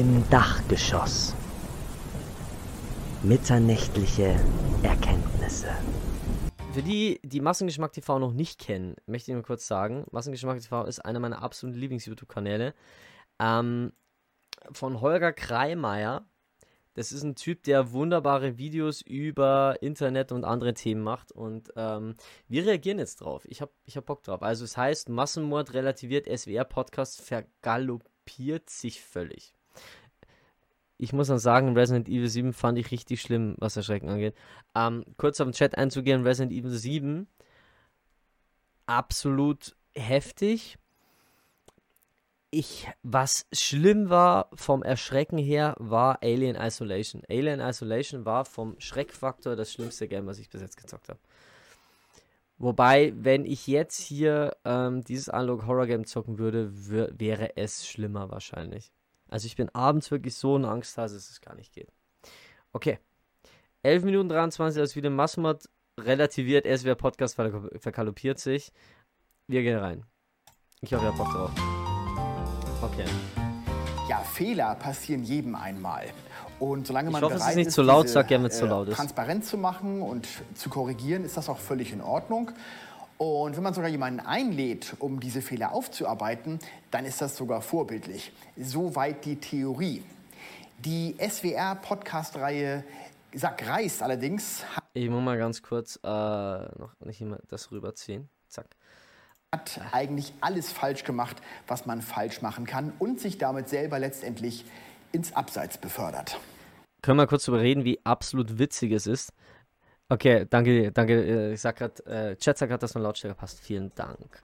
Im Dachgeschoss. Mitternächtliche Erkenntnisse. Für die, die Massengeschmack TV noch nicht kennen, möchte ich nur kurz sagen, Massengeschmack TV ist einer meiner absoluten Lieblings-YouTube-Kanäle. Ähm, von Holger Kreimeier. Das ist ein Typ, der wunderbare Videos über Internet und andere Themen macht. Und ähm, wir reagieren jetzt drauf. Ich habe ich hab Bock drauf. Also es heißt, Massenmord relativiert SWR-Podcast vergaloppiert sich völlig ich muss dann sagen, Resident Evil 7 fand ich richtig schlimm, was Erschrecken angeht. Ähm, kurz auf den Chat einzugehen, Resident Evil 7, absolut heftig. Ich, was schlimm war vom Erschrecken her, war Alien Isolation. Alien Isolation war vom Schreckfaktor das schlimmste Game, was ich bis jetzt gezockt habe. Wobei, wenn ich jetzt hier ähm, dieses Analog Horror Game zocken würde, wäre es schlimmer wahrscheinlich. Also ich bin abends wirklich so in Angst, dass es gar nicht geht. Okay. 11 Minuten 23, als wieder Massenmod relativiert, SWR Podcast verkaluppiert sich. Wir gehen rein. Ich hoffe, ihr habt Bock drauf. Okay. Ja, Fehler passieren jedem einmal. Und solange man ich hoffe, bereit es ist nicht ist, zu laut, diese, sag gerne, wenn es zu äh, laut ist. transparent zu machen und zu korrigieren, ist das auch völlig in Ordnung. Und wenn man sogar jemanden einlädt, um diese Fehler aufzuarbeiten, dann ist das sogar vorbildlich. Soweit die Theorie. Die SWR-Podcast-Reihe Sack Reis allerdings Ich muss mal ganz kurz äh, noch nicht immer das rüberziehen. Zack. hat eigentlich alles falsch gemacht, was man falsch machen kann und sich damit selber letztendlich ins Abseits befördert. Können wir kurz darüber reden, wie absolut witzig es ist, Okay, danke, danke. äh, Ich sag grad, äh, Chat sagt gerade, dass mein Lautstärke passt. Vielen Dank.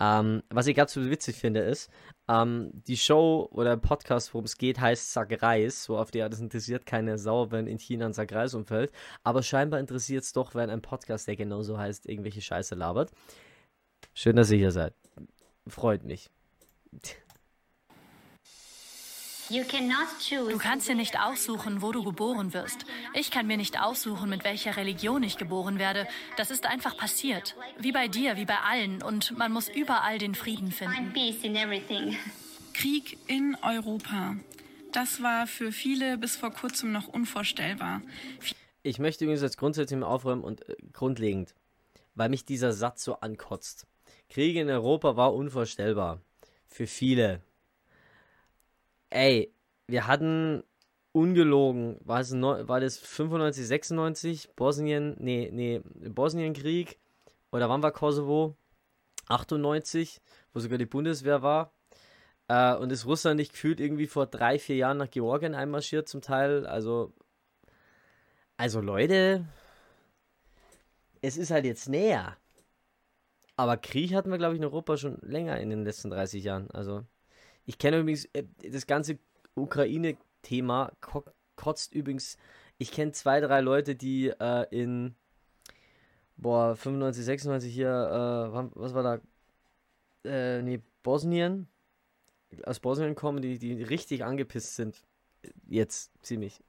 Ähm, was ich so witzig finde, ist, ähm, die Show oder Podcast, worum es geht, heißt Sag Reis. So auf die Art, das interessiert keine Sau, wenn in China ein Sag umfällt. Aber scheinbar interessiert es doch, wenn ein Podcast, der genauso heißt, irgendwelche Scheiße labert. Schön, dass ihr hier seid. Freut mich. Du kannst dir nicht aussuchen, wo du geboren wirst. Ich kann mir nicht aussuchen, mit welcher Religion ich geboren werde. Das ist einfach passiert. Wie bei dir, wie bei allen. Und man muss überall den Frieden finden. Krieg in Europa. Das war für viele bis vor kurzem noch unvorstellbar. Ich möchte übrigens jetzt grundsätzlich mal aufräumen und äh, grundlegend, weil mich dieser Satz so ankotzt. Krieg in Europa war unvorstellbar. Für viele. Ey, wir hatten ungelogen, war, es neu, war das 95, 96, Bosnien, nee, nee, Bosnienkrieg, oder wann war Kosovo? 98, wo sogar die Bundeswehr war. Äh, und ist Russland nicht gefühlt irgendwie vor drei, vier Jahren nach Georgien einmarschiert zum Teil. Also, also Leute, es ist halt jetzt näher. Aber Krieg hatten wir, glaube ich, in Europa schon länger in den letzten 30 Jahren. Also, ich kenne übrigens äh, das ganze Ukraine-Thema ko kotzt übrigens. Ich kenne zwei, drei Leute, die äh, in boah, 95, 96 hier, äh, was war da? Äh, nee, Bosnien. Aus Bosnien kommen, die, die richtig angepisst sind. Jetzt ziemlich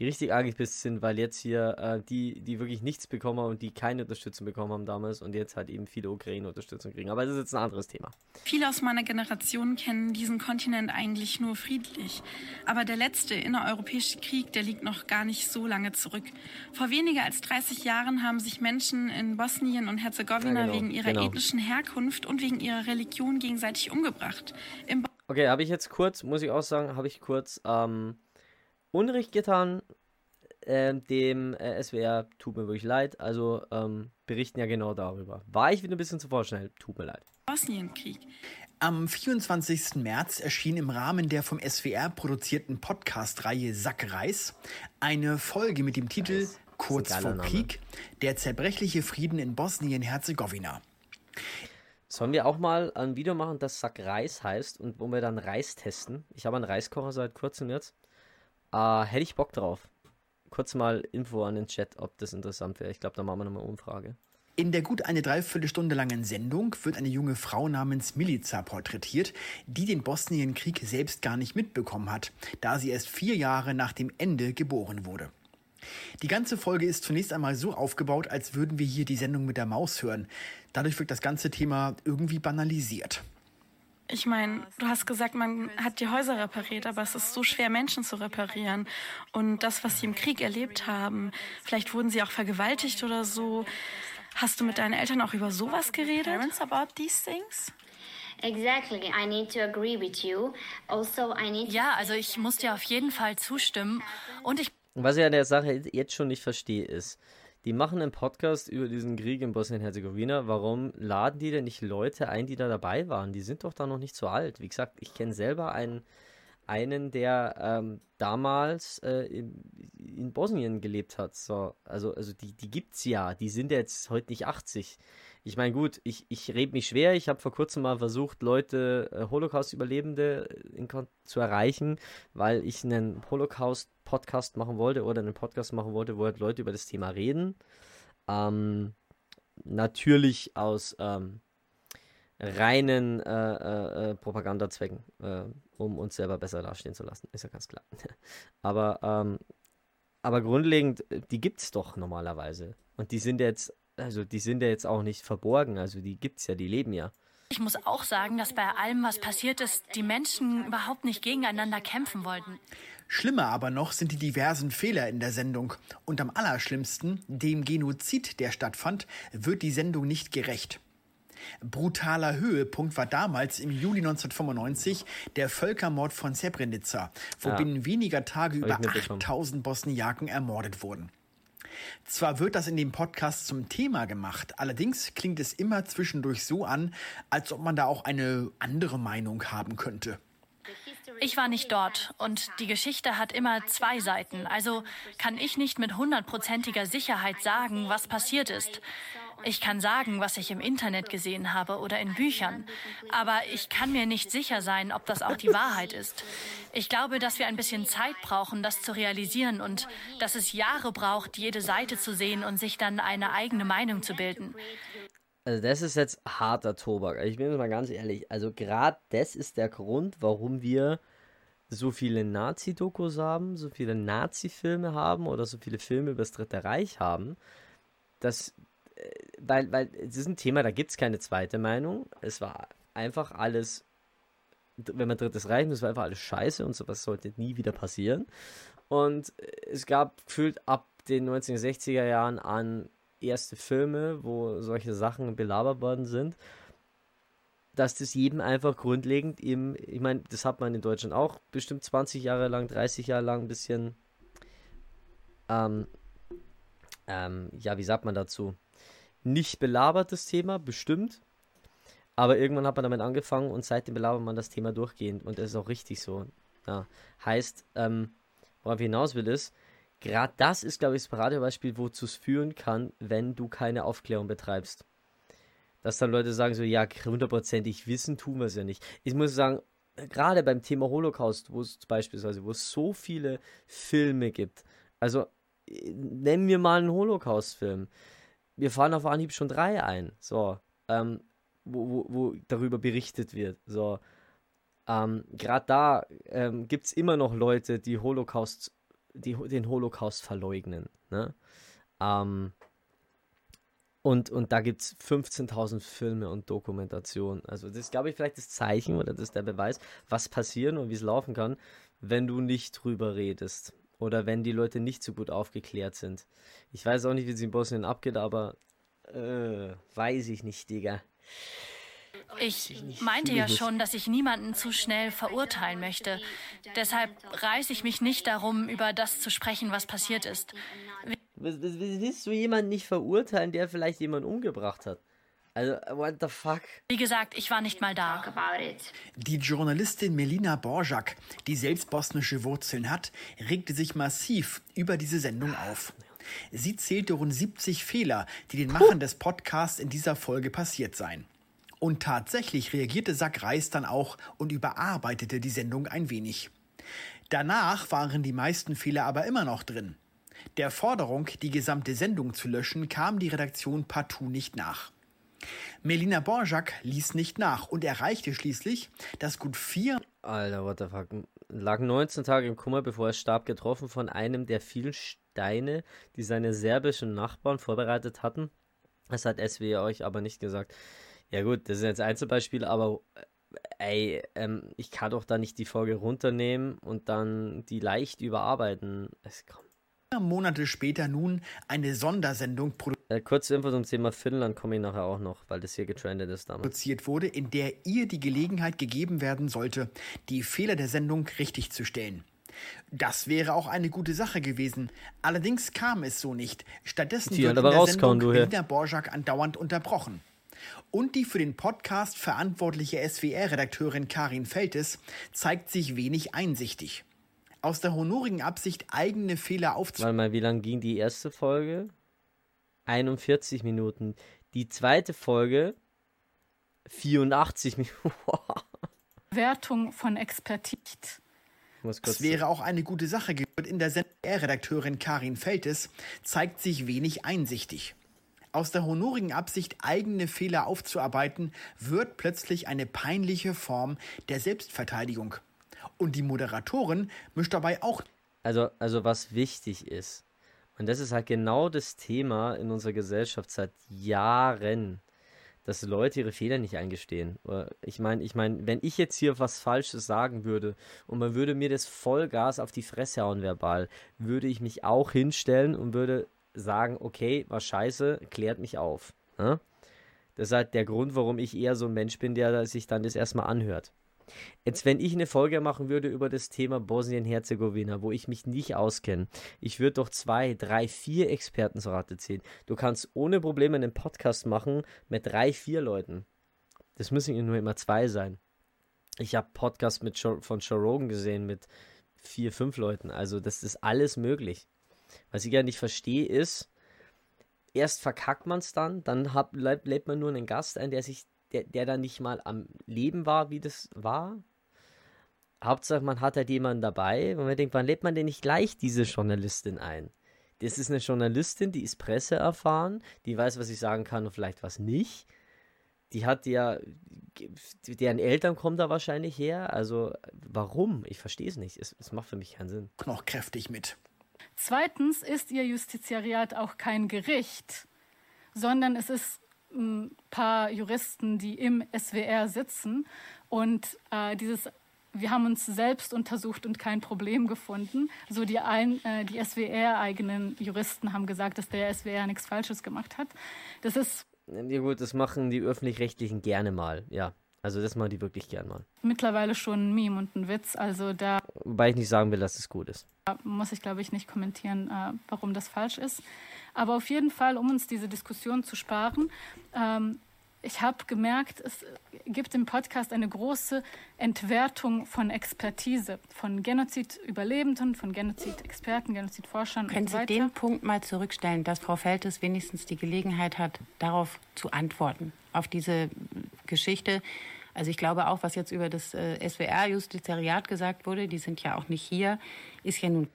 die richtig angepisst sind, weil jetzt hier äh, die, die wirklich nichts bekommen haben und die keine Unterstützung bekommen haben damals und jetzt halt eben viele Ukraine-Unterstützung kriegen. Aber das ist jetzt ein anderes Thema. Viele aus meiner Generation kennen diesen Kontinent eigentlich nur friedlich. Aber der letzte innereuropäische Krieg, der liegt noch gar nicht so lange zurück. Vor weniger als 30 Jahren haben sich Menschen in Bosnien und Herzegowina ja, genau, wegen ihrer genau. ethnischen Herkunft und wegen ihrer Religion gegenseitig umgebracht. Im okay, habe ich jetzt kurz, muss ich auch sagen, habe ich kurz ähm, Unrecht getan. Ähm, dem äh, SWR tut mir wirklich leid. Also ähm, berichten ja genau darüber. War ich wieder ein bisschen zu vorschnell? Tut mir leid. Bosnienkrieg. Am 24. März erschien im Rahmen der vom SWR produzierten Podcast-Reihe Sack Reis eine Folge mit dem Titel Reis. Kurz vor Name. Krieg, der zerbrechliche Frieden in Bosnien-Herzegowina. Sollen wir auch mal ein Video machen, das Sack Reis heißt und wo wir dann Reis testen? Ich habe einen Reiskocher seit kurzem jetzt. Äh, hätte ich Bock drauf. Kurz mal Info an den Chat, ob das interessant wäre. Ich glaube, da machen wir nochmal Umfrage. In der gut eine Dreiviertelstunde langen Sendung wird eine junge Frau namens Milica porträtiert, die den Bosnienkrieg selbst gar nicht mitbekommen hat, da sie erst vier Jahre nach dem Ende geboren wurde. Die ganze Folge ist zunächst einmal so aufgebaut, als würden wir hier die Sendung mit der Maus hören. Dadurch wirkt das ganze Thema irgendwie banalisiert. Ich meine, du hast gesagt, man hat die Häuser repariert, aber es ist so schwer, Menschen zu reparieren. Und das, was sie im Krieg erlebt haben, vielleicht wurden sie auch vergewaltigt oder so. Hast du mit deinen Eltern auch über sowas geredet? Parents about these things? Exactly. I need to agree with you. Also, I need ja, also ich muss dir auf jeden Fall zustimmen. Und ich. Was ich an der Sache jetzt schon nicht verstehe, ist, die machen einen Podcast über diesen Krieg in Bosnien-Herzegowina. Warum laden die denn nicht Leute ein, die da dabei waren? Die sind doch da noch nicht so alt. Wie gesagt, ich kenne selber einen, einen der ähm, damals äh, in, in, Bosnien gelebt hat. So, also, also die, die es ja. Die sind jetzt heute nicht 80. Ich meine, gut, ich, ich rede mich schwer. Ich habe vor kurzem mal versucht, Leute, äh, Holocaust-Überlebende zu erreichen, weil ich einen Holocaust-Podcast machen wollte oder einen Podcast machen wollte, wo halt Leute über das Thema reden. Ähm, natürlich aus ähm, reinen äh, äh, äh Propagandazwecken, äh, um uns selber besser dastehen zu lassen. Ist ja ganz klar. aber, ähm, aber grundlegend, die gibt es doch normalerweise. Und die sind jetzt also die sind ja jetzt auch nicht verborgen, also die gibt's ja, die leben ja. Ich muss auch sagen, dass bei allem, was passiert ist, die Menschen überhaupt nicht gegeneinander kämpfen wollten. Schlimmer aber noch sind die diversen Fehler in der Sendung. Und am allerschlimmsten, dem Genozid, der stattfand, wird die Sendung nicht gerecht. Brutaler Höhepunkt war damals im Juli 1995 der Völkermord von Srebrenica, wo ja. binnen weniger Tage über 8000 Bosniaken ermordet wurden. Zwar wird das in dem Podcast zum Thema gemacht, allerdings klingt es immer zwischendurch so an, als ob man da auch eine andere Meinung haben könnte. Ich war nicht dort und die Geschichte hat immer zwei Seiten. Also kann ich nicht mit hundertprozentiger Sicherheit sagen, was passiert ist. Ich kann sagen, was ich im Internet gesehen habe oder in Büchern, aber ich kann mir nicht sicher sein, ob das auch die Wahrheit ist. Ich glaube, dass wir ein bisschen Zeit brauchen, das zu realisieren und dass es Jahre braucht, jede Seite zu sehen und sich dann eine eigene Meinung zu bilden. Also das ist jetzt harter Tobak. Ich bin jetzt mal ganz ehrlich. Also gerade das ist der Grund, warum wir so viele Nazi-Dokus haben, so viele Nazi-Filme haben oder so viele Filme über das Dritte Reich haben, dass weil, weil es ist ein Thema, da gibt es keine zweite Meinung. Es war einfach alles, wenn man Drittes Reich, das war einfach alles scheiße und sowas sollte nie wieder passieren. Und es gab gefühlt ab den 1960er Jahren an erste Filme, wo solche Sachen belabert worden sind, dass das jedem einfach grundlegend im, ich meine, das hat man in Deutschland auch bestimmt 20 Jahre lang, 30 Jahre lang ein bisschen, ähm, ähm, ja, wie sagt man dazu? nicht belabert, das Thema, bestimmt. Aber irgendwann hat man damit angefangen und seitdem belabert man das Thema durchgehend und das ist auch richtig so. Ja. Heißt, ähm, worauf ich hinaus will, ist, gerade das ist, glaube ich, das Paradebeispiel, wozu es führen kann, wenn du keine Aufklärung betreibst. Dass dann Leute sagen so, ja, hundertprozentig wissen tun wir es ja nicht. Ich muss sagen, gerade beim Thema Holocaust, wo es beispielsweise, wo es so viele Filme gibt, also nennen wir mal einen Holocaust-Film wir fahren auf Anhieb schon drei ein, so, ähm, wo, wo, wo darüber berichtet wird, so. Ähm, Gerade da ähm, gibt es immer noch Leute, die Holocaust, die den Holocaust verleugnen, ne? Ähm, und, und da gibt es 15.000 Filme und Dokumentationen. Also das ist, glaube ich, vielleicht das Zeichen oder das ist der Beweis, was passieren und wie es laufen kann, wenn du nicht drüber redest. Oder wenn die Leute nicht so gut aufgeklärt sind. Ich weiß auch nicht, wie es in Bosnien abgeht, aber äh, weiß ich nicht, Digga. Ich meinte ja schon, dass ich niemanden zu schnell verurteilen möchte. Deshalb reiße ich mich nicht darum, über das zu sprechen, was passiert ist. Willst du jemanden nicht verurteilen, der vielleicht jemanden umgebracht hat? Also, what the fuck? Wie gesagt, ich war nicht mal da. Die Journalistin Melina Borjak, die selbst bosnische Wurzeln hat, regte sich massiv über diese Sendung auf. Sie zählte rund 70 Fehler, die den Machern des Podcasts in dieser Folge passiert seien. Und tatsächlich reagierte Sack Reis dann auch und überarbeitete die Sendung ein wenig. Danach waren die meisten Fehler aber immer noch drin. Der Forderung, die gesamte Sendung zu löschen, kam die Redaktion partout nicht nach. Melina Borjak ließ nicht nach und erreichte schließlich, dass gut vier. Alter, what the fuck. Lag 19 Tage im Kummer, bevor er starb, getroffen von einem der vielen Steine, die seine serbischen Nachbarn vorbereitet hatten. Das hat SW euch aber nicht gesagt. Ja, gut, das sind jetzt Einzelbeispiele, aber ey, ähm, ich kann doch da nicht die Folge runternehmen und dann die leicht überarbeiten. Es kommt. Monate später nun eine Sondersendung Äh, kurze Info zum Thema Finnland komme ich nachher auch noch, weil das hier getrendet ist damals. produziert wurde, in der ihr die Gelegenheit gegeben werden sollte, die Fehler der Sendung richtig zu stellen. Das wäre auch eine gute Sache gewesen. Allerdings kam es so nicht. Stattdessen Die wird in der Sendung. Lina Borjak andauernd unterbrochen. Und die für den Podcast verantwortliche SWR-Redakteurin Karin Feltes zeigt sich wenig einsichtig. Aus der honorigen Absicht, eigene Fehler aufzunehmen, Warte mal, wie lang ging die erste Folge? 41 Minuten. Die zweite Folge 84 Minuten. Wertung von Expertise. Das wäre auch eine gute Sache gewesen. In der SWR-Redakteurin Karin Feltes zeigt sich wenig einsichtig. Aus der honorigen Absicht, eigene Fehler aufzuarbeiten, wird plötzlich eine peinliche Form der Selbstverteidigung. Und die Moderatorin mischt dabei auch Also, also was wichtig ist, und das ist halt genau das Thema in unserer Gesellschaft seit Jahren, dass Leute ihre Fehler nicht eingestehen. Ich meine, ich meine, wenn ich jetzt hier was Falsches sagen würde und man würde mir das Vollgas auf die Fresse hauen verbal, würde ich mich auch hinstellen und würde sagen, okay, war scheiße, klärt mich auf. Ne? Das ist halt der Grund, warum ich eher so ein Mensch bin, der sich dann das erstmal anhört. Jetzt, wenn ich eine Folge machen würde über das Thema Bosnien-Herzegowina, wo ich mich nicht auskenne, ich würde doch zwei, drei, vier Experten zur Rate ziehen. Du kannst ohne Probleme einen Podcast machen mit drei, vier Leuten. Das müssen ja nur immer zwei sein. Ich habe Podcasts mit von Joe gesehen mit vier, fünf Leuten. Also das ist alles möglich. Was ich ja nicht verstehe ist, erst verkackt man es dann, dann hab, lädt man nur einen Gast ein, der sich, der, der dann nicht mal am Leben war, wie das war. Hauptsache, man hat halt jemanden dabei, wo man denkt, wann lädt man denn nicht gleich diese Journalistin ein? Das ist eine Journalistin, die ist Presse erfahren, die weiß, was ich sagen kann und vielleicht was nicht. Die hat ja, deren Eltern kommen da wahrscheinlich her. Also, warum? Ich verstehe es nicht. Es, es macht für mich keinen Sinn. noch kräftig mit. Zweitens ist ihr Justiziariat auch kein Gericht, sondern es ist ein paar Juristen, die im SWR sitzen und äh, dieses wir haben uns selbst untersucht und kein Problem gefunden. So die, ein, äh, die SWR-eigenen Juristen haben gesagt, dass der SWR nichts Falsches gemacht hat. Das ist Ja gut, das machen die Öffentlich-Rechtlichen gerne mal. Ja, also das machen die wirklich gern mal. mittlerweile schon ein Meme und ein Witz. Also da Wobei ich nicht sagen will, dass es gut ist. muss ich, glaube ich, nicht kommentieren, äh, warum das falsch ist. Aber auf jeden Fall, um uns diese Diskussion zu sparen, ähm, ich habe gemerkt, es gibt im Podcast eine große Entwertung von Expertise, von Genozid-Überlebenden, von Genozid-Experten, Genozidforschern Können und so Sie weiter. den Punkt mal zurückstellen, dass Frau Feltes wenigstens die Gelegenheit hat, darauf zu antworten, auf diese Geschichte? Also ich glaube auch, was jetzt über das äh, SWR-Justizariat gesagt wurde, die sind ja auch nicht hier, ist ja nun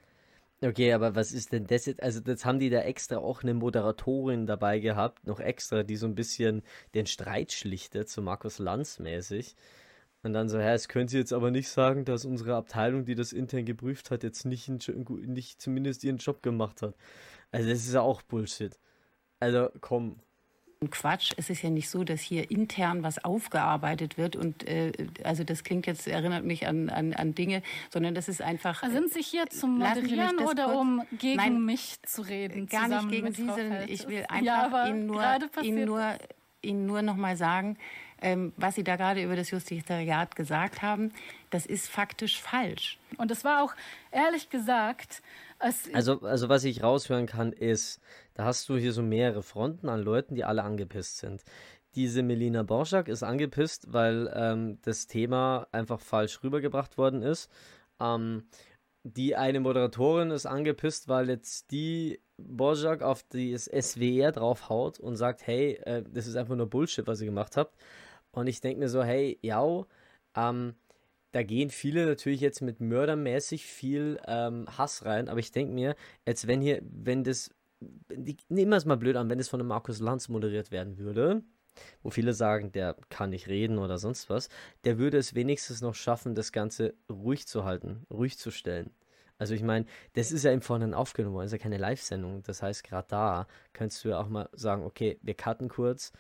Okay, aber was ist denn das jetzt? Also, das haben die da extra auch eine Moderatorin dabei gehabt, noch extra, die so ein bisschen den Streit schlichtet, so Markus Lanz mäßig. Und dann so, ja, es können Sie jetzt aber nicht sagen, dass unsere Abteilung, die das intern geprüft hat, jetzt nicht, nicht zumindest ihren Job gemacht hat. Also, das ist ja auch Bullshit. Also, komm. Quatsch. Es ist ja nicht so, dass hier intern was aufgearbeitet wird und äh, also das klingt jetzt, erinnert mich an, an, an Dinge, sondern das ist einfach. Also Sind Sie hier zum Sie mich Moderieren oder kurz- um gegen Nein, mich zu reden? gar nicht gegen Sie, sondern ich will Ja, einfach aber Ihnen nur, Ihnen nur, Ihnen nur noch mal sagen, ähm, was Sie da gerade über das Justizariat gesagt haben, das ist faktisch falsch. Und es war auch, ehrlich gesagt, es, Also, also was ich raushören kann, ist, da hast du hier so mehrere Fronten an Leuten, die alle angepisst sind. Diese Melina Borschak ist angepisst, weil ähm, das Thema einfach falsch rübergebracht worden ist. Ähm, die eine Moderatorin ist angepisst, weil jetzt die Borschak auf das SWR draufhaut und sagt, hey, äh, das ist einfach nur Bullshit, was ihr gemacht habt. Und ich denke mir so, hey, ja, ähm, da gehen viele natürlich jetzt mit mördermäßig viel ähm, Hass rein, aber ich denke mir, jetzt wenn hier, wenn das, nehmen wir es mal blöd an, wenn das von einem Markus Lanz moderiert werden würde, wo viele sagen, der kann nicht reden oder sonst was, der würde es wenigstens noch schaffen, das Ganze ruhig zu halten, ruhig zu stellen. Also ich meine, das ist ja im Vorhinein aufgenommen worden, ist ja keine Live-Sendung. Das heißt, gerade da könntest du ja auch mal sagen, okay, wir cutten kurz,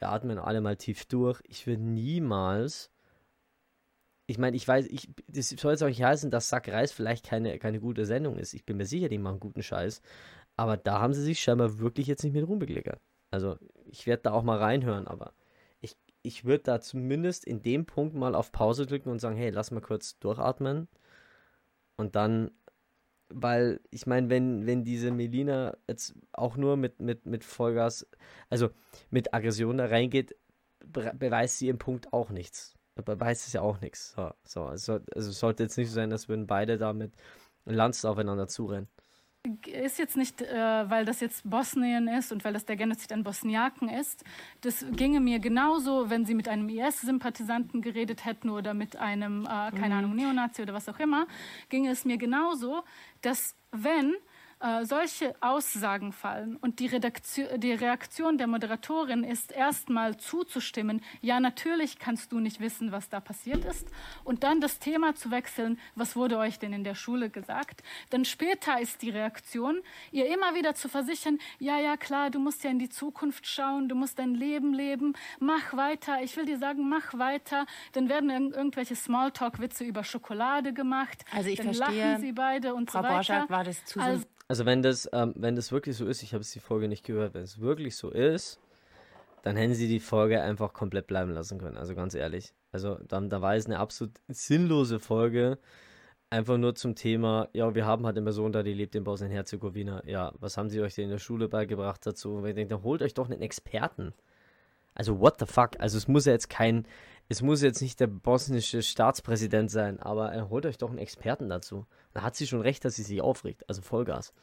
wir atmen alle mal tief durch. Ich würde niemals ich meine, ich weiß, ich, das soll jetzt auch nicht heißen, dass Sack Reis vielleicht keine, keine gute Sendung ist. Ich bin mir sicher, die machen guten Scheiß. Aber da haben sie sich scheinbar wirklich jetzt nicht mit rumbekleckert. Also, ich werde da auch mal reinhören, aber ich, ich würde da zumindest in dem Punkt mal auf Pause drücken und sagen, hey, lass mal kurz durchatmen. Und dann, weil ich meine, wenn, wenn diese Melina jetzt auch nur mit, mit, mit Vollgas, also mit Aggression da reingeht, beweist sie im Punkt auch nichts. Beweist es ja auch nichts. So, so, also, also sollte jetzt nicht so sein, dass würden beide da mit Lanzen aufeinander zurennen ist jetzt nicht, äh, weil das jetzt Bosnien ist und weil das der Genozid an Bosniaken ist. Das ginge mir genauso, wenn sie mit einem IS-Sympathisanten geredet hätten oder mit einem, äh, keine mhm. Ahnung, Neonazi oder was auch immer, ginge es mir genauso, dass wenn äh, solche Aussagen fallen. Und die, Redaktion, die Reaktion der Moderatorin ist erstmal zuzustimmen, ja natürlich kannst du nicht wissen, was da passiert ist, und dann das Thema zu wechseln, was wurde euch denn in der Schule gesagt, dann später ist die Reaktion, ihr immer wieder zu versichern, ja, ja, klar, du musst ja in die Zukunft schauen, du musst dein Leben leben, mach weiter, ich will dir sagen, mach weiter, dann werden irgendwelche Smalltalk-Witze über Schokolade gemacht, also ich dann verstehe, lachen sie beide und Frau so weiter. Borschak war das zu also, also wenn das, ähm, wenn das wirklich so ist, ich habe es die Folge nicht gehört, wenn es wirklich so ist, dann hätten sie die Folge einfach komplett bleiben lassen können. Also ganz ehrlich. Also dann, da war es eine absolut sinnlose Folge. Einfach nur zum Thema, ja, wir haben halt eine Person da, die lebt in Bosnien-Herzegowina. Ja, was haben sie euch denn in der Schule beigebracht dazu? Und ich denke, dann holt euch doch einen Experten. Also what the fuck? Also es muss ja jetzt kein, es muss jetzt nicht der bosnische Staatspräsident sein, aber er holt euch doch einen Experten dazu. Da hat sie schon recht, dass sie sich aufregt. Also Vollgas.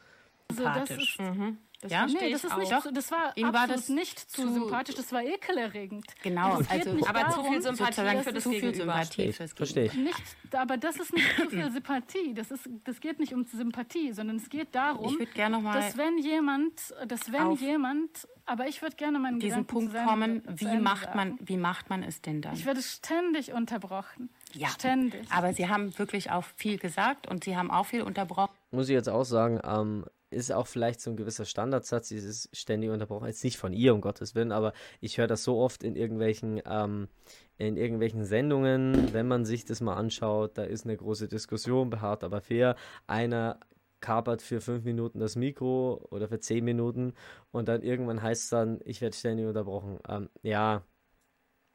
Also das ist, mhm. Das ja, nee, das ist nicht so, das war Ihm war das nicht zu, zu sympathisch, das war ekelerregend. Genau, also aber darum, zu viel Sympathie für das zu viel Sympathie Verstehe ich. Nicht, aber das ist nicht zu viel Sympathie, das ist das geht nicht um Sympathie, sondern es geht darum, dass wenn jemand, dass wenn jemand aber ich würde gerne meinen diesen Gedanken Punkt kommen, wie macht man wie macht man es denn dann? Ich werde ständig unterbrochen. Ja, ständig. Aber Sie haben wirklich auch viel gesagt und Sie haben auch viel unterbrochen. Muss ich jetzt auch sagen, ähm, ist auch vielleicht so ein gewisser Standardsatz, dieses ständig unterbrochen. Jetzt nicht von ihr, um Gottes Willen, aber ich höre das so oft in irgendwelchen, ähm, in irgendwelchen Sendungen, wenn man sich das mal anschaut, da ist eine große Diskussion, beharrt aber fair. Einer kapert für fünf Minuten das Mikro oder für zehn Minuten und dann irgendwann heißt es dann, ich werde ständig unterbrochen. Ähm, ja,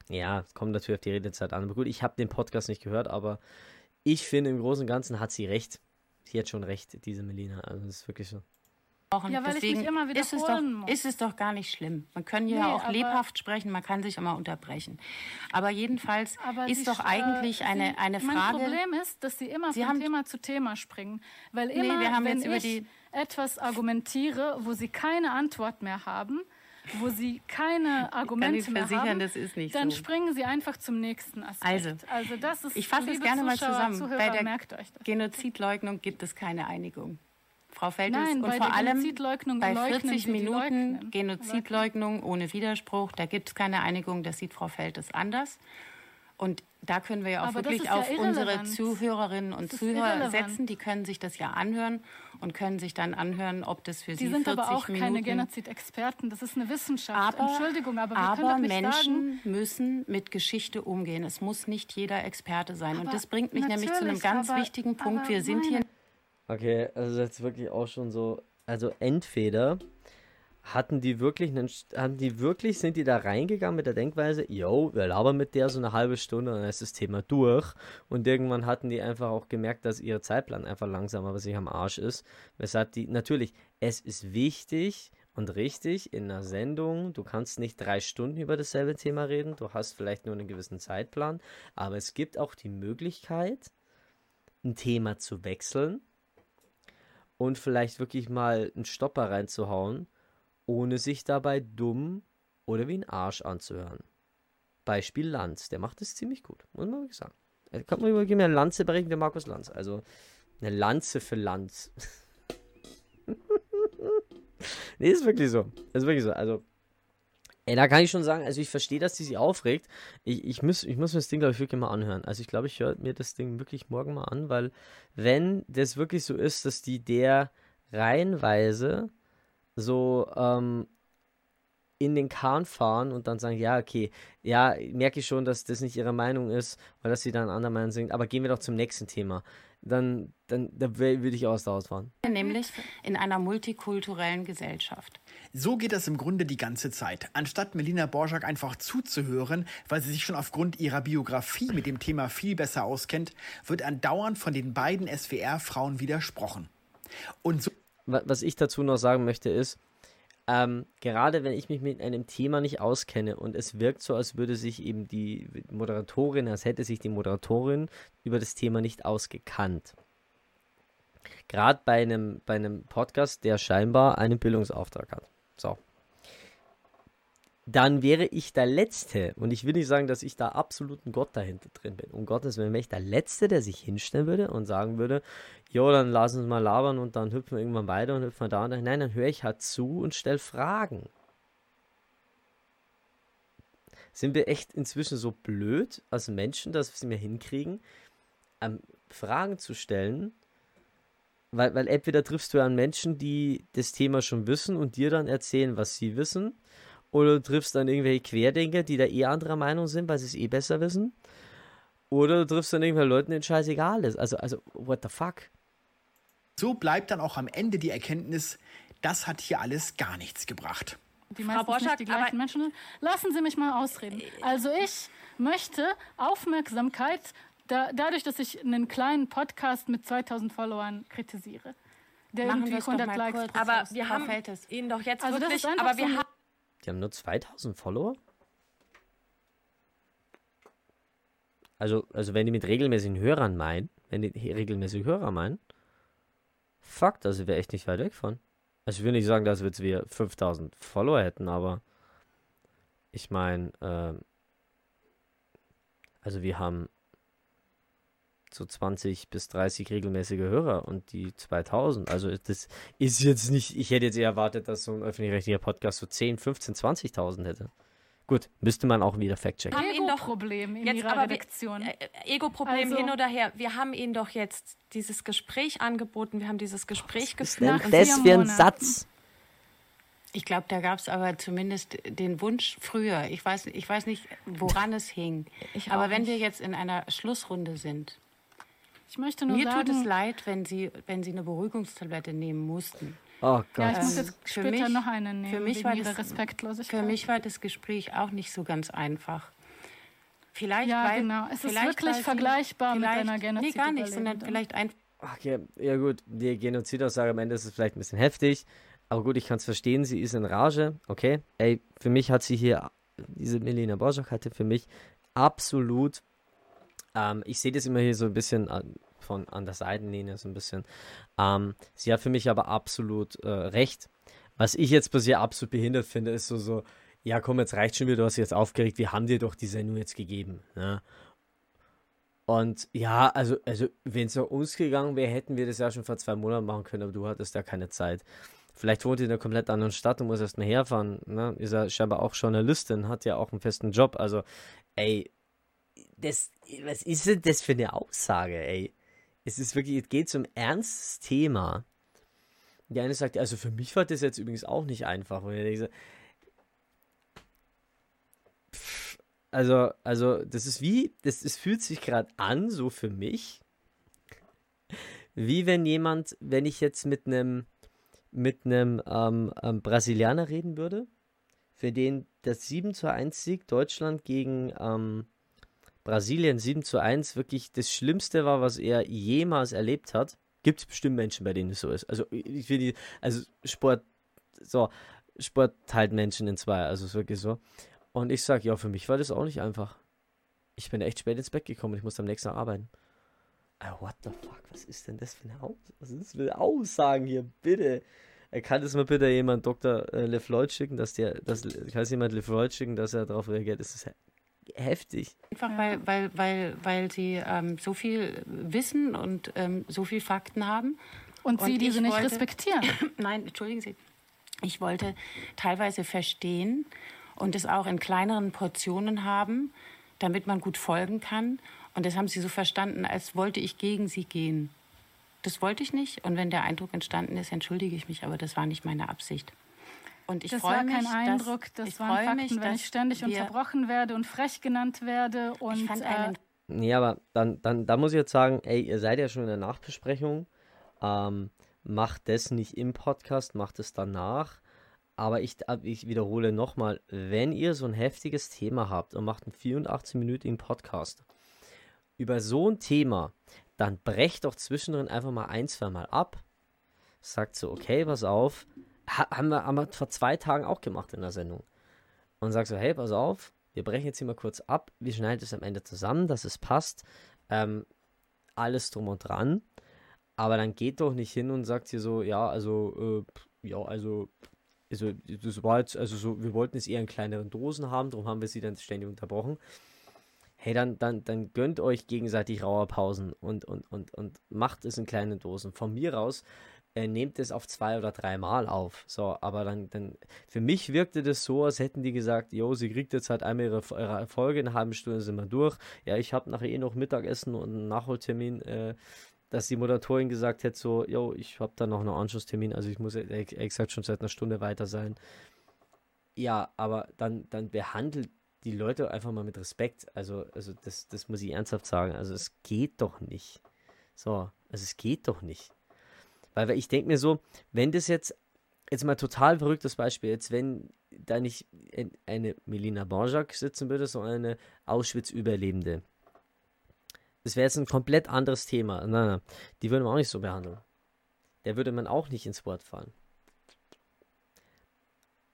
ja, kommt natürlich auf die Redezeit an. Aber gut, ich habe den Podcast nicht gehört, aber ich finde im Großen und Ganzen hat sie recht sie hat schon recht, diese Melina. Also das ist wirklich so. Ja, weil Deswegen ich mich immer ist es, doch, muss. ist es doch gar nicht schlimm. Man kann ja nee, auch lebhaft sprechen, man kann sich immer unterbrechen. Aber jedenfalls aber ist doch eigentlich äh, eine, eine Frage. Mein Problem ist, dass Sie immer Sie von Thema zu Thema springen. Weil immer, nee, wenn ich etwas argumentiere, wo Sie keine Antwort mehr haben, wo sie keine Argumente mehr haben, dann so. springen sie einfach zum nächsten Aspekt. Also, also das ist, ich fasse es gerne mal zusammen. Zuhörer, bei der Genozidleugnung gibt es keine Einigung. Frau Feltes, Nein, und vor allem bei 40 Minuten Genozidleugnung ohne Widerspruch, da gibt es keine Einigung, das sieht Frau Feltes anders. Und da können wir ja auch Aber wirklich auf ja unsere Zuhörerinnen und Zuhörer irrelevant. setzen. Die können sich das ja anhören und können sich dann anhören, ob das für die sie 40 Minuten... Die sind aber auch Minuten keine Genozid-Experten. Das ist eine Wissenschaft. Aber, Entschuldigung, aber wir aber können doch nicht Menschen sagen, müssen mit Geschichte umgehen. Es muss nicht jeder Experte sein. Und das bringt mich nämlich zu einem ganz aber, wichtigen Punkt. Wir sind hier... Okay, also jetzt wirklich auch schon so... Also entweder hatten die wirklich einen, hatten die wirklich, sind die da reingegangen mit der Denkweise, yo, wir labern mit der so eine halbe Stunde und dann ist das Thema durch. Und irgendwann hatten die einfach auch gemerkt, dass ihr Zeitplan einfach langsam aber sich am Arsch ist. Weshalb die, natürlich, es ist wichtig und richtig in einer Sendung, du kannst nicht drei Stunden über dasselbe Thema reden, du hast vielleicht nur einen gewissen Zeitplan, aber es gibt auch die Möglichkeit, ein Thema zu wechseln und vielleicht wirklich mal einen Stopper reinzuhauen ohne sich dabei dumm oder wie ein Arsch anzuhören. Beispiel Lanz, der macht es ziemlich gut, muss man wirklich sagen. Da kann man über eine Lanze berechnen, der Markus Lanz. Also eine Lanze für Lanz. nee, ist wirklich so. Ist wirklich so. Also, ey, da kann ich schon sagen, also ich verstehe, dass die sich aufregt. Ich, ich, muss, ich muss mir das Ding, glaube ich, wirklich mal anhören. Also ich glaube, ich höre mir das Ding wirklich morgen mal an, weil wenn das wirklich so ist, dass die der reihenweise so ähm, in den Kahn fahren und dann sagen, ja, okay, ja, merke ich schon, dass das nicht ihre Meinung ist, weil dass sie dann andere Meinung sind, aber gehen wir doch zum nächsten Thema. Dann, dann da würde ich aus der Haus fahren. Nämlich in einer multikulturellen Gesellschaft. So geht das im Grunde die ganze Zeit. Anstatt Melina Borjak einfach zuzuhören, weil sie sich schon aufgrund ihrer Biografie mit dem Thema viel besser auskennt, wird andauernd von den beiden SWR-Frauen widersprochen. Und so Was ich dazu noch sagen möchte ist, ähm, gerade wenn ich mich mit einem Thema nicht auskenne und es wirkt so, als würde sich eben die Moderatorin, als hätte sich die Moderatorin über das Thema nicht ausgekannt. Gerade bei einem, bei einem Podcast, der scheinbar einen Bildungsauftrag hat. So. Dann wäre ich der Letzte, und ich will nicht sagen, dass ich da absoluten Gott dahinter drin bin. Um Gottes Willen wäre ich der Letzte, der sich hinstellen würde und sagen würde, jo, dann lass uns mal labern und dann hüpfen wir irgendwann weiter und hüpfen wir da und da. Nein, dann höre ich halt zu und stelle Fragen. Sind wir echt inzwischen so blöd als Menschen, dass wir es mir hinkriegen, ähm, Fragen zu stellen, weil, weil entweder triffst du an Menschen, die das Thema schon wissen und dir dann erzählen, was sie wissen, oder du triffst dann irgendwelche Querdenker, die da eh anderer Meinung sind, weil sie es eh besser wissen, oder du triffst dann irgendwelche Leute, denen scheißegal ist. Also, also, what the fuck? So bleibt dann auch am Ende die Erkenntnis, das hat hier alles gar nichts gebracht. Die meisten Borschak, nicht die gleichen Menschen. Lassen Sie mich mal ausreden. Also ich möchte Aufmerksamkeit da, dadurch, dass ich einen kleinen Podcast mit 2000 Followern kritisiere. Der Machen irgendwie wir es doch 100 mal Likes Aber wir Frau haben Feltes. ihn doch jetzt Also das wirklich, aber wir haben Die haben nur 2000 Follower? Also, also wenn die mit regelmäßigen Hörern meinen, wenn die regelmäßige Hörer meinen, fuck, das wäre echt nicht weit weg von. Also ich will nicht sagen, dass wir jetzt wir 5000 Follower hätten, aber ich meine, ähm, also wir haben so 20 bis 30 regelmäßige Hörer und die 2000. Also das ist jetzt nicht, ich hätte jetzt eher erwartet, dass so ein öffentlich-rechtlicher Podcast so 10, 15, 20.000 hätte. Gut, müsste man auch wieder fact-checken. haben ihn doch Ego-Problem in jetzt ihrer aber wir- Redaktion. äh, Ego-Problem Also- hin oder her. Wir haben ihnen doch jetzt dieses Gespräch angeboten, wir haben dieses Gespräch Was ist geführt. denn das für ein. Satz? Ich glaube, da gab es aber zumindest den Wunsch früher. Ich weiß, ich weiß nicht, woran es hing. Ich aber wenn nicht. wir jetzt in einer Schlussrunde sind, Ich möchte nur mir sagen, tut es leid, wenn Sie, wenn Sie eine Beruhigungstablette nehmen mussten. Oh ja, Gott. ich muss Ähm, jetzt für später mich- noch einen nehmen, für mich wegen war ihrer das- Respektlosigkeit. Für mich war das Gespräch auch nicht so ganz einfach. Vielleicht, Ja, weil, genau. Es ist vielleicht, wirklich vergleichbar mit einer Nee, gar nicht, sondern vielleicht einfach. Okay, ja gut, die Genozidaussage am Ende ist es vielleicht ein bisschen heftig, aber gut, ich kann es verstehen, sie ist in Rage, okay. Ey, für mich hat sie hier, diese Melina Borzak hatte für mich absolut, ähm, ich sehe das immer hier so ein bisschen an, von an der Seitenlinie so ein bisschen, ähm, sie hat für mich aber absolut äh, recht. Was ich jetzt bisher absolut behindert finde, ist so, so, ja komm, jetzt reicht schon wieder, du hast dich jetzt aufgeregt, wir haben dir doch die Sendung jetzt gegeben, ne? Und ja, also, also wenn es nach uns gegangen wäre, hätten wir das ja schon vor zwei Monaten machen können, aber du hattest ja keine Zeit. Vielleicht wohnt ihr in einer komplett anderen Stadt und muss erst mal herfahren. Ne? Ist ja scheinbar auch Journalistin, hat ja auch einen festen Job. Also, ey, das, was ist denn das für eine Aussage, ey? Es ist wirklich, es geht zum ernstes Thema. Die eine sagt, also für mich war das jetzt übrigens auch nicht einfach. Und ich denke also, also, das ist wie, das, es fühlt sich gerade an, so für mich, wie wenn jemand, wenn ich jetzt mit einem mit einem ähm, ähm, Brasilianer reden würde, für den das 7 zu 1 Sieg Deutschland gegen ähm, Brasilien 7 zu 1 wirklich das Schlimmste war, was er jemals erlebt hat. Gibt es bestimmt Menschen, bei denen es so ist. Also ich will also Sport, so, Sport teilt Menschen in zwei, also ist wirklich so. Und ich sage, ja, für mich war das auch nicht einfach. Ich bin echt spät ins Bett gekommen, ich muss am nächsten Tag arbeiten. Ah, what the fuck, was ist denn das für eine, Aus was ist das für eine Aussagen hier, bitte? Äh, Kann das mal bitte jemand Dr. äh, LeFloid schicken, dass der, dass, kann es jemand LeFloid schicken, dass er darauf reagiert? Das ist he heftig. Einfach weil, weil, weil, weil sie ähm, so viel Wissen und ähm, so viel Fakten haben. Und sie Und diese ich nicht wollte- respektieren. Nein, entschuldigen Sie. Ich wollte teilweise verstehen und es auch in kleineren Portionen haben, damit man gut folgen kann. Und das haben Sie so verstanden, als wollte ich gegen Sie gehen. Das wollte ich nicht. Und wenn der Eindruck entstanden ist, entschuldige ich mich, aber das war nicht meine Absicht. Und ich das freue war mich, kein Eindruck, dass, das ich waren freue Fakten, mich, wenn ich ständig unterbrochen werde und frech genannt werde. Und Ich fand äh, Nee, aber dann, dann, da muss ich jetzt sagen, ey, ihr seid ja schon in der Nachbesprechung. Ähm, macht das nicht im Podcast, macht es danach. Aber ich, ich wiederhole nochmal, wenn ihr so ein heftiges Thema habt und macht einen 84-minütigen Podcast über so ein Thema, dann brecht doch zwischendrin einfach mal ein, zwei Mal ab. Sagt so, okay, pass auf. Ha, haben, wir, haben wir vor zwei Tagen auch gemacht in der Sendung. Und sagt so, hey, pass auf, wir brechen jetzt hier mal kurz ab. Wir schneiden es am Ende zusammen, dass es passt. Ähm, alles drum und dran. Aber dann geht doch nicht hin und sagt hier so, ja, also, äh, ja, also, also, das war jetzt, also so, wir wollten es eher in kleineren Dosen haben, darum haben wir sie dann ständig unterbrochen. Hey, dann, dann, dann gönnt euch gegenseitig Rauerpausen und, und, und, und macht es in kleinen Dosen. Von mir aus äh, nehmt es auf zwei oder drei Mal auf. So, aber dann, dann, für mich wirkte das so, als hätten die gesagt, jo, sie kriegt jetzt halt einmal ihre, ihre Folge, in einer halben Stunde sind wir durch. Ja, ich habe nachher eh noch Mittagessen und einen Nachholtermin, äh, dass die Moderatorin gesagt hätte, so, jo, ich habe da noch einen Anschlusstermin, also ich muss gesagt schon seit einer Stunde weiter sein. Ja, aber dann, dann behandelt die Leute einfach mal mit Respekt. Also, also das, das muss ich ernsthaft sagen. Also es geht doch nicht. So, also es geht doch nicht. Weil, ich denke mir so, wenn das jetzt, jetzt mal total verrücktes Beispiel, jetzt wenn da nicht eine Melina Bonjak sitzen würde, sondern eine Auschwitz-Überlebende. Das wäre jetzt ein komplett anderes Thema. Nein, nein, die würde man auch nicht so behandeln. Der würde man auch nicht ins Wort fallen.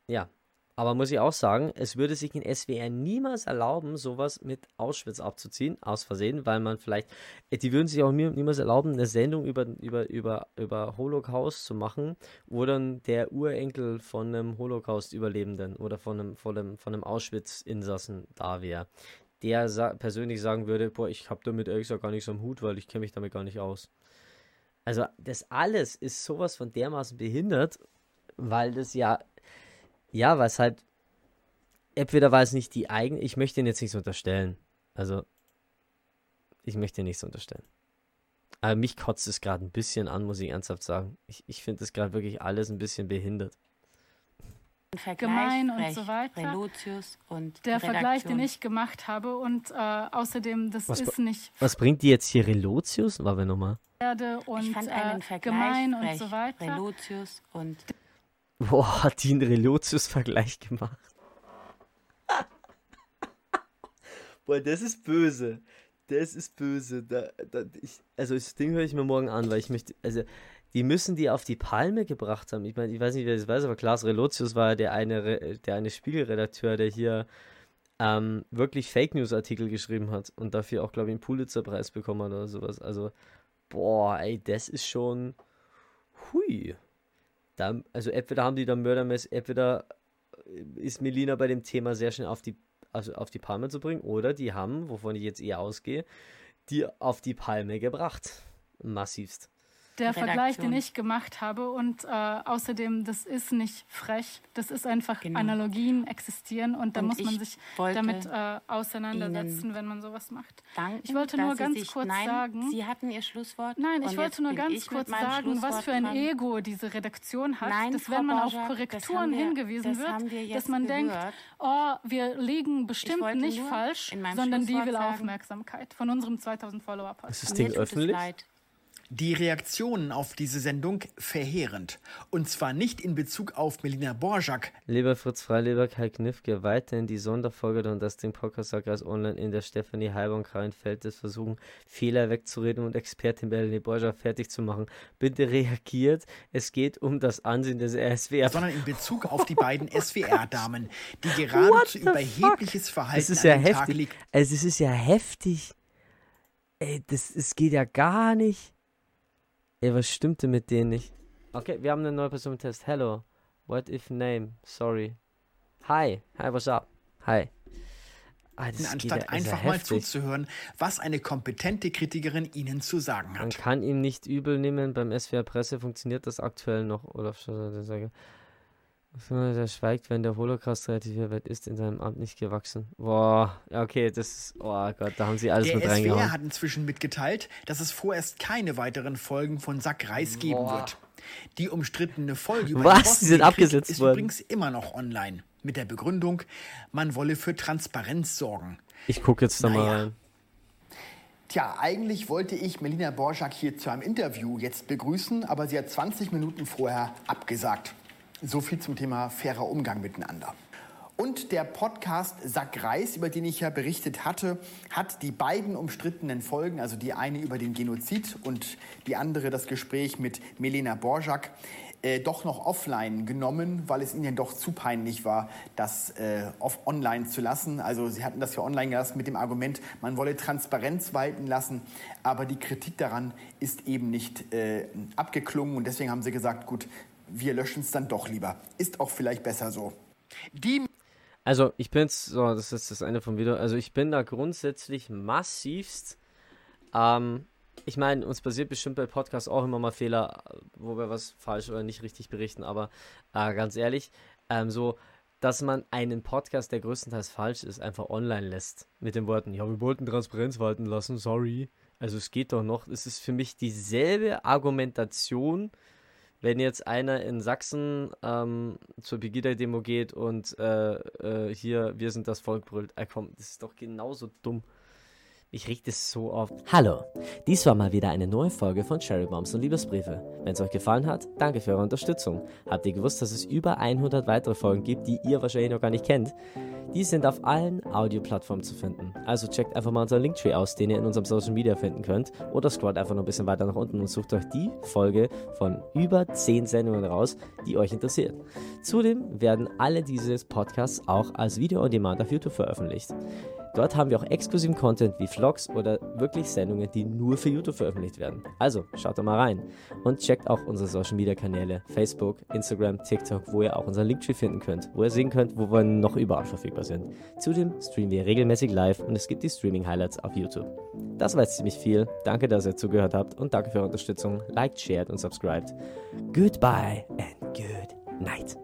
Ja, aber muss ich auch sagen, es würde sich ein SWR niemals erlauben, sowas mit Auschwitz abzuziehen, aus Versehen, weil man vielleicht, äh, die würden sich auch niemals erlauben, eine Sendung über, über, über, über Holocaust zu machen, wo dann der Urenkel von einem Holocaust-Überlebenden oder von einem, von einem, von einem Auschwitz-Insassen da wäre. Der sa persönlich sagen würde, boah, ich habe damit ehrlich gesagt gar nichts am Hut, weil ich kenne mich damit gar nicht aus. Also das alles ist sowas von dermaßen behindert, weil das ja ja, weil es halt. Entweder war es nicht die eigene. Ich möchte ihn jetzt nichts unterstellen. Also. Ich möchte nichts unterstellen. Aber mich kotzt es gerade ein bisschen an, muss ich ernsthaft sagen. Ich, ich finde es gerade wirklich alles ein bisschen behindert. gemein und so weiter. Und der Vergleich, den ich gemacht habe und äh, außerdem, das was, ist nicht. Was bringt die jetzt hier Relotius? War wir nochmal? Und ich fand einen äh, Vergleich gemein frech. und so weiter. Relotius und Boah, hat die einen Relotius-Vergleich gemacht. Boah, das ist böse. Das ist böse. Da, da, ich, also das Ding höre ich mir morgen an, weil ich möchte, also die müssen die auf die Palme gebracht haben. Ich meine, ich weiß nicht, wer das weiß, aber Klaas Relotius war der eine, der eine Spiegelredakteur, der hier ähm, wirklich Fake News Artikel geschrieben hat und dafür auch, glaube ich, einen Pulitzer-Preis bekommen hat oder sowas. Also, boah, ey, das ist schon, hui. Da, also entweder haben die da Mördermess, entweder ist Melina bei dem Thema sehr schnell auf die, also auf die Palme zu bringen, oder die haben, wovon ich jetzt eher ausgehe, die auf die Palme gebracht. Massivst. Der Vergleich, den Redaktion. ich gemacht habe und äh, außerdem, das ist nicht frech, das ist einfach Genau. Analogien existieren und da Und muss man ich sich damit äh, auseinandersetzen, Ihnen wenn man sowas macht. danken, Ich wollte nur Sie ganz sich, kurz nein, sagen- Sie hatten Ihr Schlusswort. Nein, ich wollte nur ganz kurz sagen, was für ein dran. Ego diese Redaktion hat, Nein, dass Frau wenn man auf Borjak, das Korrekturen haben wir- hingewiesen das haben wir wird, dass man denkt, gehört. oh, wir liegen bestimmt nicht falsch, sondern die will sagen- Aufmerksamkeit von unserem 2000 Follower Ist das Mir Ding öffentlich? Die Reaktionen auf diese Sendung verheerend. Und zwar nicht in Bezug auf Melina Borjak, Lieber Fritz Freilieber, Kai Knifke, weiterhin die Sonderfolge und das Ding Podcast als online in der Stefanie Halber Kreinfeld das versuchen, Fehler wegzureden und Expertin Melanie Borja fertig zu machen. Bitte reagiert. Es geht um das Ansehen des RSWR. sondern in Bezug auf die beiden SWR-Damen, die geradezu überhebliches Verhalten Das ist ja den Tag heftig. legt. Also es ist ja heftig. Ey, das, es geht ja gar nicht. Ey, was stimmte mit denen nicht? Okay, wir haben eine neue Person im Test. Hello. What if name? Sorry. Hi. Hi, what's up? Hi. Ah, geht anstatt ja einfach mal heftig. zuzuhören, was eine kompetente Kritikerin ihnen zu sagen Man hat. kann ihm nicht übel nehmen. Beim SWR Presse funktioniert das aktuell noch. Olaf Scholz, Der schweigt, wenn der Holocaust relativiert wird, ist in seinem Amt nicht gewachsen. Boah, ja, okay, das ist, oh Gott, da haben sie alles Der mit SWR reingehauen. hat inzwischen mitgeteilt, dass es vorerst keine weiteren Folgen von Sack Reis geben Boah. wird. Die umstrittene Folge über Was? den Die sind abgesetzt ist worden. übrigens immer noch online. Mit der Begründung, man wolle für Transparenz sorgen. Ich gucke jetzt da mal Naja. rein. Tja, eigentlich wollte ich Melina Borschak hier zu einem Interview jetzt begrüßen, aber sie hat 20 Minuten vorher abgesagt. So viel zum Thema fairer Umgang miteinander. Und der Podcast Sack Reis, über den ich ja berichtet hatte, hat die beiden umstrittenen Folgen, also die eine über den Genozid und die andere das Gespräch mit Melina Borschak, äh, doch noch offline genommen, weil es ihnen doch zu peinlich war, das äh, off online zu lassen. Also sie hatten das ja online gelassen mit dem Argument, man wolle Transparenz walten lassen, aber die Kritik daran ist eben nicht äh, abgeklungen und deswegen haben sie gesagt, gut, wir löschen es dann doch lieber. Ist auch vielleicht besser so. Die Also, ich bin's, so, das ist das Ende vom Video. Also, ich bin da grundsätzlich massivst. Ähm, ich meine, uns passiert bestimmt bei Podcasts auch immer mal Fehler, wo wir was falsch oder nicht richtig berichten, aber äh, ganz ehrlich, ähm, so, dass man einen Podcast, der größtenteils falsch ist, einfach online lässt. Mit den Worten, ja, wir wollten Transparenz walten lassen, sorry. Also, es geht doch noch. Es ist für mich dieselbe Argumentation, wenn jetzt einer in Sachsen ähm, zur Pegida-Demo geht und äh, äh, hier, wir sind das Volk brüllt, äh, komm, das ist doch genauso dumm. Ich reg das so auf. Hallo, dies war mal wieder eine neue Folge von Cherry Bombs und Liebesbriefe. Wenn es euch gefallen hat, danke für eure Unterstützung. Habt ihr gewusst, dass es über 100 weitere Folgen gibt, die ihr wahrscheinlich noch gar nicht kennt? Die sind auf allen Audioplattformen zu finden. Also checkt einfach mal unseren Linktree aus, den ihr in unserem Social Media finden könnt. Oder scrollt einfach noch ein bisschen weiter nach unten und sucht euch die Folge von über 10 Sendungen raus, die euch interessiert. Zudem werden alle diese Podcasts auch als Video on Demand auf YouTube veröffentlicht. Dort haben wir auch exklusiven Content wie Vlogs oder wirklich Sendungen, die nur für YouTube veröffentlicht werden. Also schaut da mal rein und checkt auch unsere Social Media Kanäle Facebook, Instagram, TikTok, wo ihr auch unseren Linktree finden könnt, wo ihr sehen könnt, wo wir noch überall verfügbar sind. Zudem streamen wir regelmäßig live und es gibt die Streaming Highlights auf YouTube. Das war jetzt ziemlich viel. Danke, dass ihr zugehört habt und danke für eure Unterstützung. Liked, shared und subscribed. Goodbye and good night.